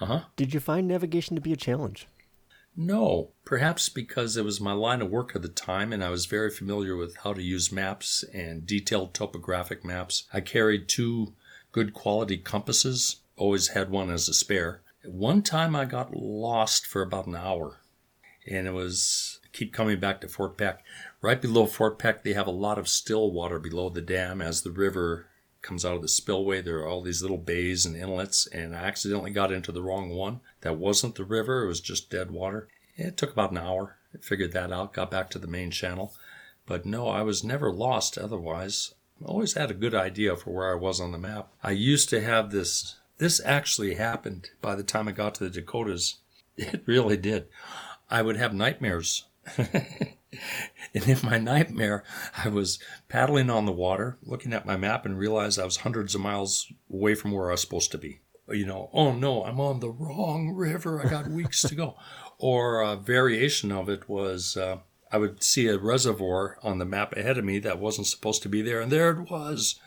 Uh huh. Did you find navigation to be a challenge? No, perhaps because it was my line of work at the time and I was very familiar with how to use maps and detailed topographic maps. I carried two good quality compasses, always had one as a spare. One time I got lost for about an hour and it was keep coming back to Fort Peck. Right below Fort Peck, they have a lot of still water below the dam as the river comes out of the spillway. There are all these little bays and inlets, and I accidentally got into the wrong one. That wasn't the river, it was just dead water. It took about an hour. I figured that out, got back to the main channel. But no, I was never lost otherwise. I always had a good idea for where I was on the map. I used to have this. This actually happened by the time I got to the Dakotas. It really did. I would have nightmares. and in my nightmare, I was paddling on the water, looking at my map, and realized I was hundreds of miles away from where I was supposed to be. You know, oh no, I'm on the wrong river. I got weeks to go. Or a variation of it was uh, I would see a reservoir on the map ahead of me that wasn't supposed to be there, and there it was.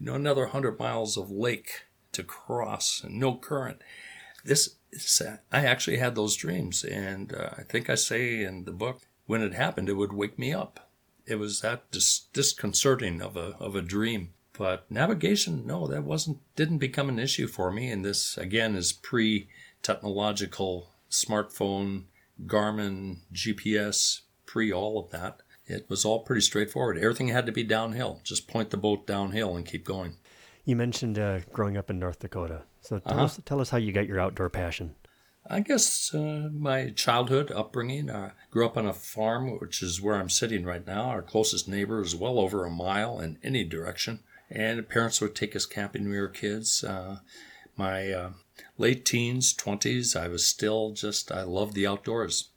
You know, another hundred miles of lake to cross and no current. This, is, I actually had those dreams, and uh, I think I say in the book when it happened, it would wake me up. It was that dis- disconcerting of a of a dream. But navigation, no, that wasn't didn't become an issue for me. And this again is pre technological smartphone, Garmin, GPS, pre all of that. It was all pretty straightforward. Everything had to be downhill. Just point the boat downhill and keep going. You mentioned uh, growing up in North Dakota. So tell, Uh-huh. us, tell us how you got your outdoor passion. I guess uh, my childhood upbringing. I grew up on a farm, which is where I'm sitting right now. Our closest neighbor is well over a mile in any direction. And parents would take us camping when we were kids. Uh, my uh, late teens, 20s, I was still just, I loved the outdoors.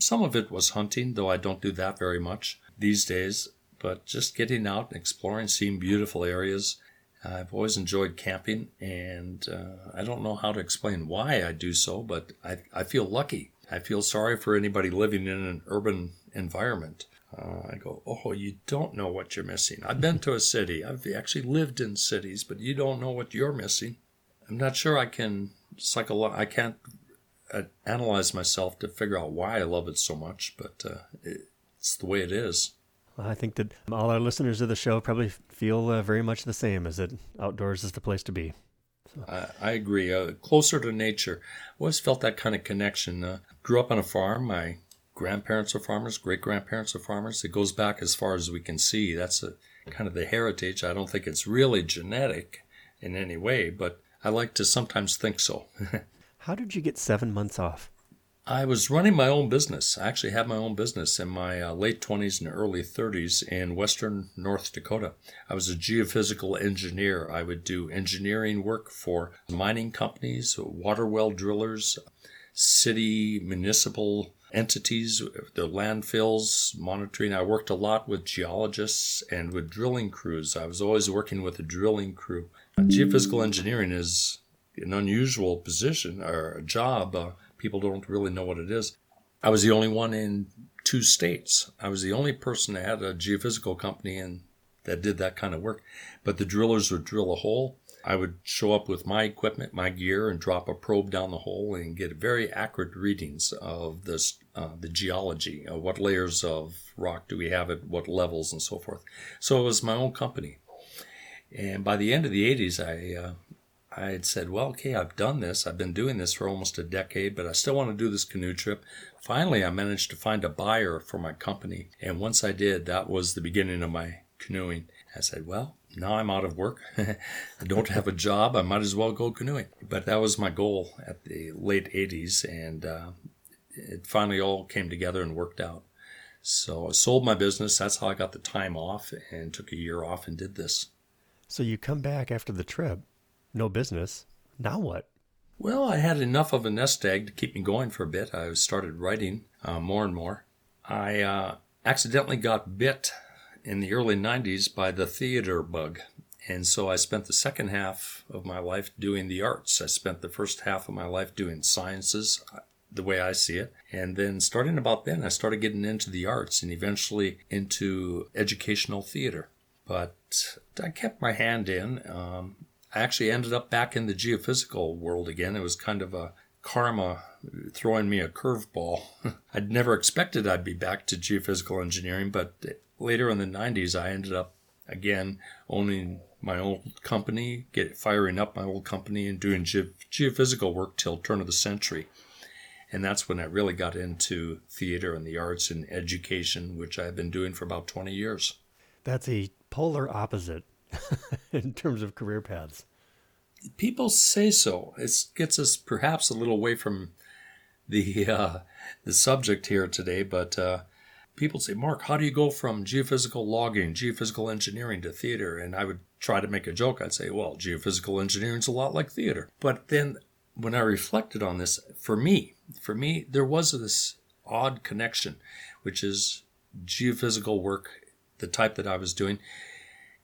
Some of it was hunting, though I don't do that very much these days. But just getting out and exploring, seeing beautiful areas. I've always enjoyed camping, and uh, I don't know how to explain why I do so, but I, I feel lucky. I feel sorry for anybody living in an urban environment. Uh, I go, oh, you don't know what you're missing. I've been to a city. I've actually lived in cities, but you don't know what you're missing. I'm not sure I can psycholo- I can't uh, analyze myself to figure out why I love it so much, but uh, it, it's the way it is. Well, I think that all our listeners of the show probably feel uh, very much the same as that outdoors is the place to be. So. I, I, agree. Uh, closer to nature. Always felt that kind of connection. Uh, grew up on a farm. My grandparents are farmers, great grandparents are farmers. It goes back as far as we can see. That's a, kind of the heritage. I don't think it's really genetic in any way, but I like to sometimes think so. How did you get seven months off? I was running my own business. I actually had my own business in my uh, late 20s and early 30s in western North Dakota. I was a geophysical engineer. I would do engineering work for mining companies, water well drillers, city, municipal entities, the landfills, monitoring. I worked a lot with geologists and with drilling crews. I was always working with a drilling crew. Geophysical engineering is an unusual position or a job. Uh, people don't really know what it is. I was the only one in two states. I was the only person that had a geophysical company and that did that kind of work. But the drillers would drill a hole. I would show up with my equipment, my gear, and drop a probe down the hole and get very accurate readings of this, uh, the geology. Uh, what layers of rock do we have at what levels and so forth. So it was my own company. And by the end of the 80s, I uh, I had said, well, okay, I've done this. I've been doing this for almost a decade, but I still want to do this canoe trip. Finally, I managed to find a buyer for my company. And once I did, that was the beginning of my canoeing. I said, well, now I'm out of work. I don't have a job. I might as well go canoeing. But that was my goal at the late 80s. And uh, it finally all came together and worked out. So I sold my business. That's how I got the time off and took a year off and did this. So you come back after the trip no business. Now what? Well, I had enough of a nest egg to keep me going for a bit. I started writing uh, more and more. I uh, accidentally got bit in the early 90s by the theater bug. And so I spent the second half of my life doing the arts. I spent the first half of my life doing sciences, uh, the way I see it. And then starting about then, I started getting into the arts and eventually into educational theater. But I kept my hand in. Um, I actually ended up back in the geophysical world again. It was kind of a karma throwing me a curveball. I'd never expected I'd be back to geophysical engineering, but later in the 90s, I ended up again owning my old company, get firing up my old company, and doing ge- geophysical work till turn of the century. And that's when I really got into theater and the arts and education, which I've been doing for about 20 years. That's a polar opposite in terms of career paths. People say so. It gets us perhaps a little away from the uh, the subject here today, but uh, people say, Mark, how do you go from geophysical logging, geophysical engineering to theater? And I would try to make a joke. I'd say, well, geophysical engineering is a lot like theater. But then when I reflected on this, for me, for me, there was this odd connection, which is geophysical work, the type that I was doing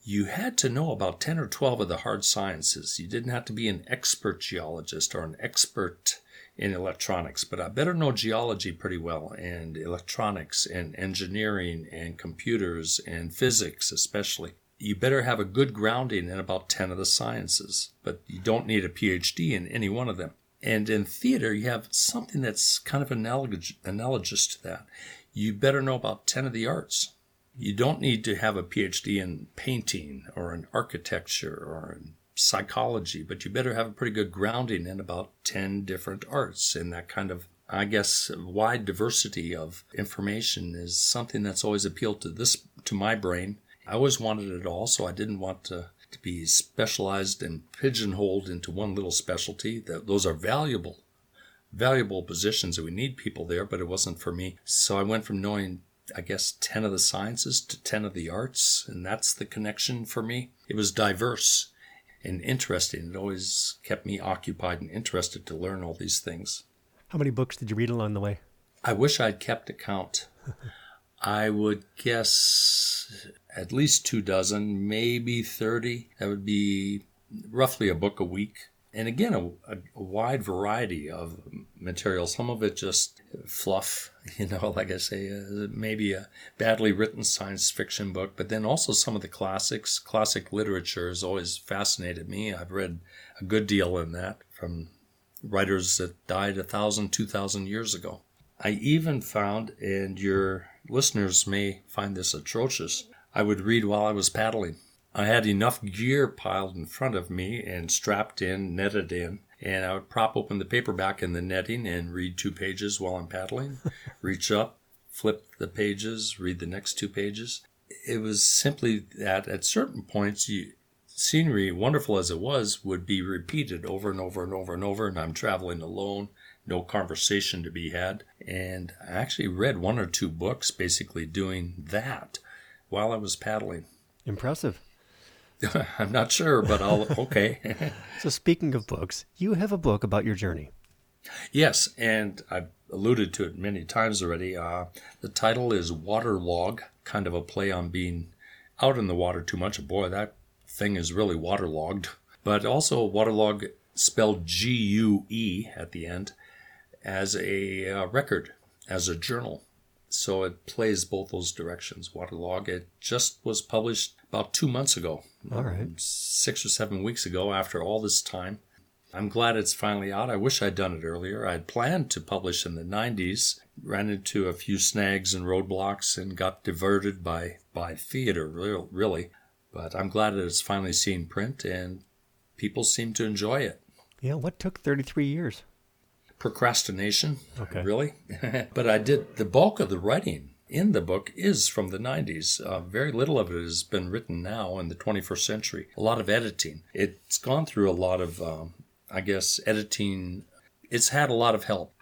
you had to know about 10 or 12 of the hard sciences. You didn't have to be an expert geologist or an expert in electronics, but I better know geology pretty well and electronics and engineering and computers and physics, especially. You better have a good grounding in about 10 of the sciences, but you don't need a PhD in any one of them. And in theater, you have something that's kind of analogous, analogous to that. You better know about 10 of the arts you don't need to have a PhD in painting or in architecture or in psychology, but you better have a pretty good grounding in about 10 different arts. And that kind of, I guess, wide diversity of information is something that's always appealed to this, to my brain. I always wanted it all, so I didn't want to, to be specialized and pigeonholed into one little specialty. That those are valuable, valuable positions, and we need people there, but it wasn't for me. So I went from knowing I guess, 10 of the sciences to 10 of the arts, and that's the connection for me. It was diverse and interesting. It always kept me occupied and interested to learn all these things. How many books did you read along the way? I wish I'd kept a count. I would guess at least two dozen, maybe 30. That would be roughly a book a week and again a, a, a, wide variety of material some of it just fluff you know like i say uh, maybe a badly written science fiction book but then also some of the classics classic literature has always fascinated me i've read a good deal in that from writers that died a thousand two thousand years ago I even found, and your listeners may find this atrocious, I would read while I was paddling. I had enough gear piled in front of me and strapped in, netted in, and I would prop open the paperback in the netting and read two pages while I'm paddling, reach up, flip the pages, read the next two pages. It was simply that at certain points, you, scenery, wonderful as it was, would be repeated over and over and over and over, and I'm traveling alone, no conversation to be had. And I actually read one or two books basically doing that while I was paddling. Impressive. I'm not sure, but I'll, okay. so, speaking of books, you have a book about your journey. Yes, and I've alluded to it many times already. Uh, the title is Waterlogue, kind of a play on being out in the water too much. Boy, that thing is really waterlogged. But also, waterlog spelled G U E at the end as a uh, record, as a journal. So it plays both those directions. Waterlogue. It just was published about two months ago. All right. Um, six or seven weeks ago, after all this time. I'm glad it's finally out. I wish I'd done it earlier. I had planned to publish in the 90s, ran into a few snags and roadblocks, and got diverted by, by theater, really. But I'm glad that it's finally seen print and people seem to enjoy it. Yeah, what took 33 years? Procrastination, okay. really. but I did the bulk of the writing in the book is from the 90s. Uh, very little of it has been written now in the 21st century. A lot of editing. It's gone through a lot of um, I guess, editing, it's had a lot of help.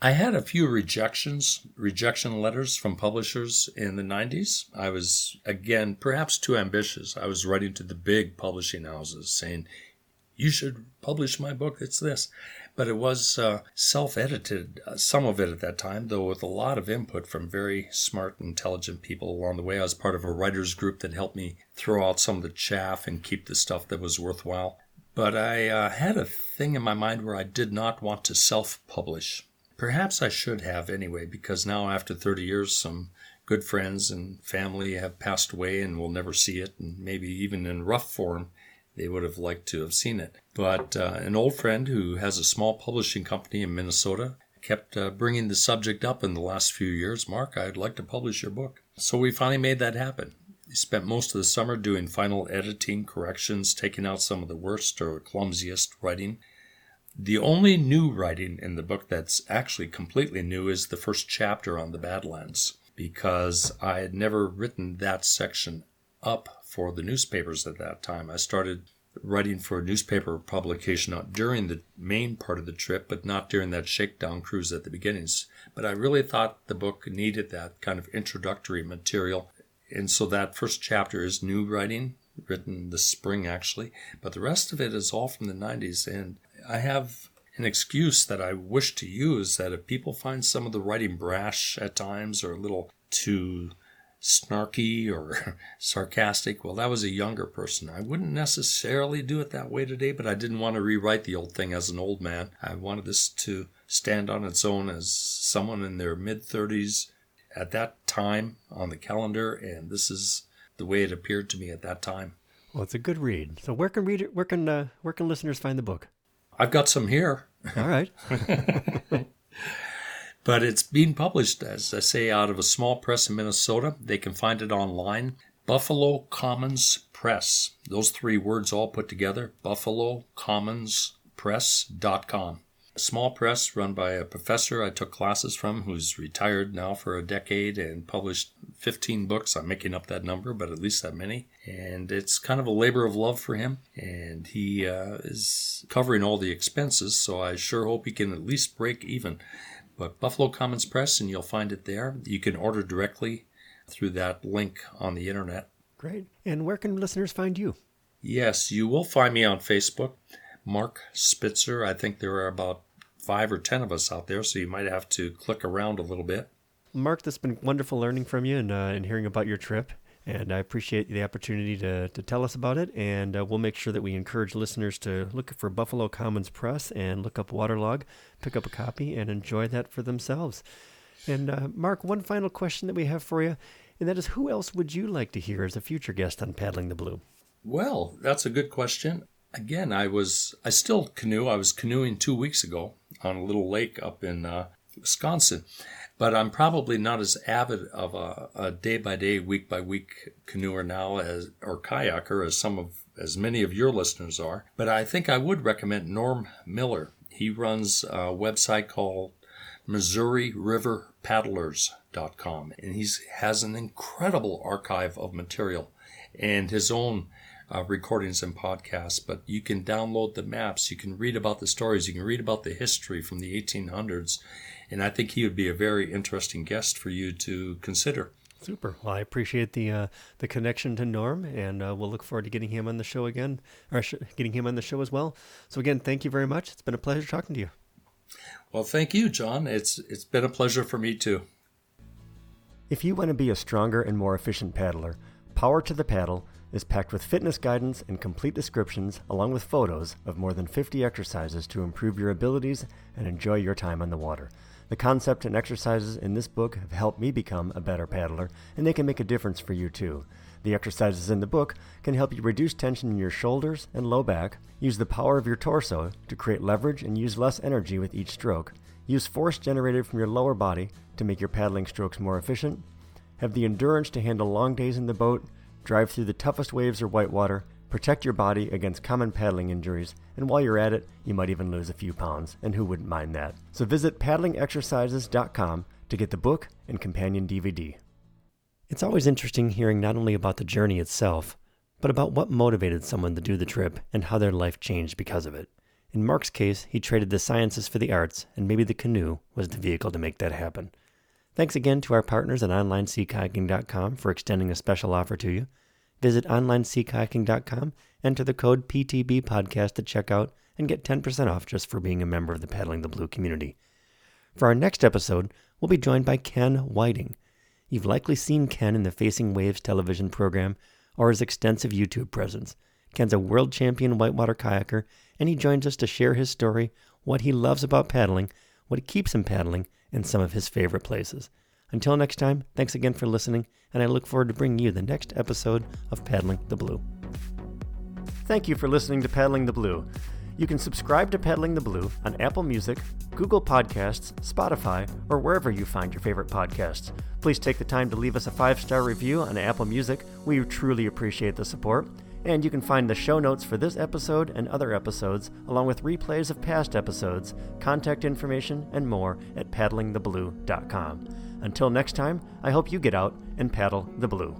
I had a few rejections, rejection letters from publishers in the 90s. I was, again, perhaps too ambitious. I was writing to the big publishing houses saying, you should publish my book. It's this. But it was uh, self edited, uh, some of it at that time, though with a lot of input from very smart, intelligent people along the way. I was part of a writers group that helped me throw out some of the chaff and keep the stuff that was worthwhile. But I uh, had a thing in my mind where I did not want to self publish. Perhaps I should have anyway, because now after 30 years, some good friends and family have passed away and will never see it, and maybe even in rough form, they would have liked to have seen it. But uh, an old friend who has a small publishing company in Minnesota kept uh, bringing the subject up in the last few years. Mark, I'd like to publish your book. So we finally made that happen. He spent most of the summer doing final editing, corrections, taking out some of the worst or clumsiest writing. The only new writing in the book that's actually completely new is the first chapter on the Badlands, because I had never written that section up for the newspapers at that time. I started writing for a newspaper publication during the main part of the trip, but not during that shakedown cruise at the beginnings. But I really thought the book needed that kind of introductory material and so that first chapter is new writing, written this spring actually, but the rest of it is all from the 90s. And I have an excuse that I wish to use that if people find some of the writing brash at times or a little too snarky or sarcastic, well, that was a younger person. I wouldn't necessarily do it that way today, but I didn't want to rewrite the old thing as an old man. I wanted this to stand on its own as someone in their mid 30s at that time on the calendar, and this is the way it appeared to me at that time. Well, it's a good read. So where can read where can uh, where can listeners find the book? I've got some here. All right. but it's being published, as I say, out of a small press in Minnesota. They can find it online. Buffalo Commons Press. Those three words all put together. Buffalo Commons Press.com a small press run by a professor I took classes from who's retired now for a decade and published 15 books. I'm making up that number, but at least that many. And it's kind of a labor of love for him. And he uh, is covering all the expenses, so I sure hope he can at least break even. But Buffalo Commons Press, and you'll find it there. You can order directly through that link on the internet. Great. And where can listeners find you? Yes, you will find me on Facebook. Mark Spitzer. I think there are about five or ten of us out there, so you might have to click around a little bit. Mark, that's been wonderful learning from you and, uh, and hearing about your trip. And I appreciate the opportunity to, to tell us about it. And uh, we'll make sure that we encourage listeners to look for Buffalo Commons Press and look up Waterlogue, pick up a copy, and enjoy that for themselves. And uh, Mark, one final question that we have for you, and that is who else would you like to hear as a future guest on Paddling the Blue? Well, that's a good question. Again, I was I still canoe. I was canoeing two weeks ago, on a little lake up in uh, Wisconsin. But I'm probably not as avid of a day by day, week by week canoeer now as or kayaker as some of as many of your listeners are. But I think I would recommend Norm Miller. He runs a website called MissouriRiverPaddlers.com, and he has an incredible archive of material and his own uh, recordings and podcasts. But you can download the maps, you can read about the stories, you can read about the history from the 1800s, and I think he would be a very interesting guest for you to consider. Super. Well, I appreciate the uh, the connection to Norm, and uh, we'll look forward to getting him on the show again, or sh- getting him on the show as well. So again, thank you very much. It's been a pleasure talking to you. Well, thank you, John. It's it's been a pleasure for me too. If you want to be a stronger and more efficient paddler, Power to the Paddle is packed with fitness guidance and complete descriptions, along with photos of more than 50 exercises to improve your abilities and enjoy your time on the water. The concept and exercises in this book have helped me become a better paddler, and they can make a difference for you too. The exercises in the book can help you reduce tension in your shoulders and low back, use the power of your torso to create leverage and use less energy with each stroke, use force generated from your lower body to make your paddling strokes more efficient, have the endurance to handle long days in the boat, drive through the toughest waves or whitewater, Protect your body against common paddling injuries, and while you're at it, you might even lose a few pounds, and who wouldn't mind that? So visit paddlingexercises.com to get the book and companion DVD. It's always interesting hearing not only about the journey itself, but about what motivated someone to do the trip and how their life changed because of it. In Mark's case, he traded the sciences for the arts, and maybe the canoe was the vehicle to make that happen. Thanks again to our partners at OnlineSeaKayaking.com for extending a special offer to you. Visit onlineseakayaking.com, enter the code PTB podcast at checkout, and get 10% off just for being a member of the Paddling the Blue community. For our next episode, we'll be joined by Ken Whiting. You've likely seen Ken in the Facing Waves television program or his extensive YouTube presence. Ken's a world champion whitewater kayaker, and he joins us to share his story, what he loves about paddling, what keeps him paddling, and some of his favorite places. Until next time, thanks again for listening, and I look forward to bringing you the next episode of Paddling the Blue. Thank you for listening to Paddling the Blue. You can subscribe to Paddling the Blue on Apple Music, Google Podcasts, Spotify, or wherever you find your favorite podcasts. Please take the time to leave us a five star review on Apple Music. We truly appreciate the support. And you can find the show notes for this episode and other episodes, along with replays of past episodes, contact information, and more at paddlingtheblue.com. Until next time, I hope you get out and paddle the blue.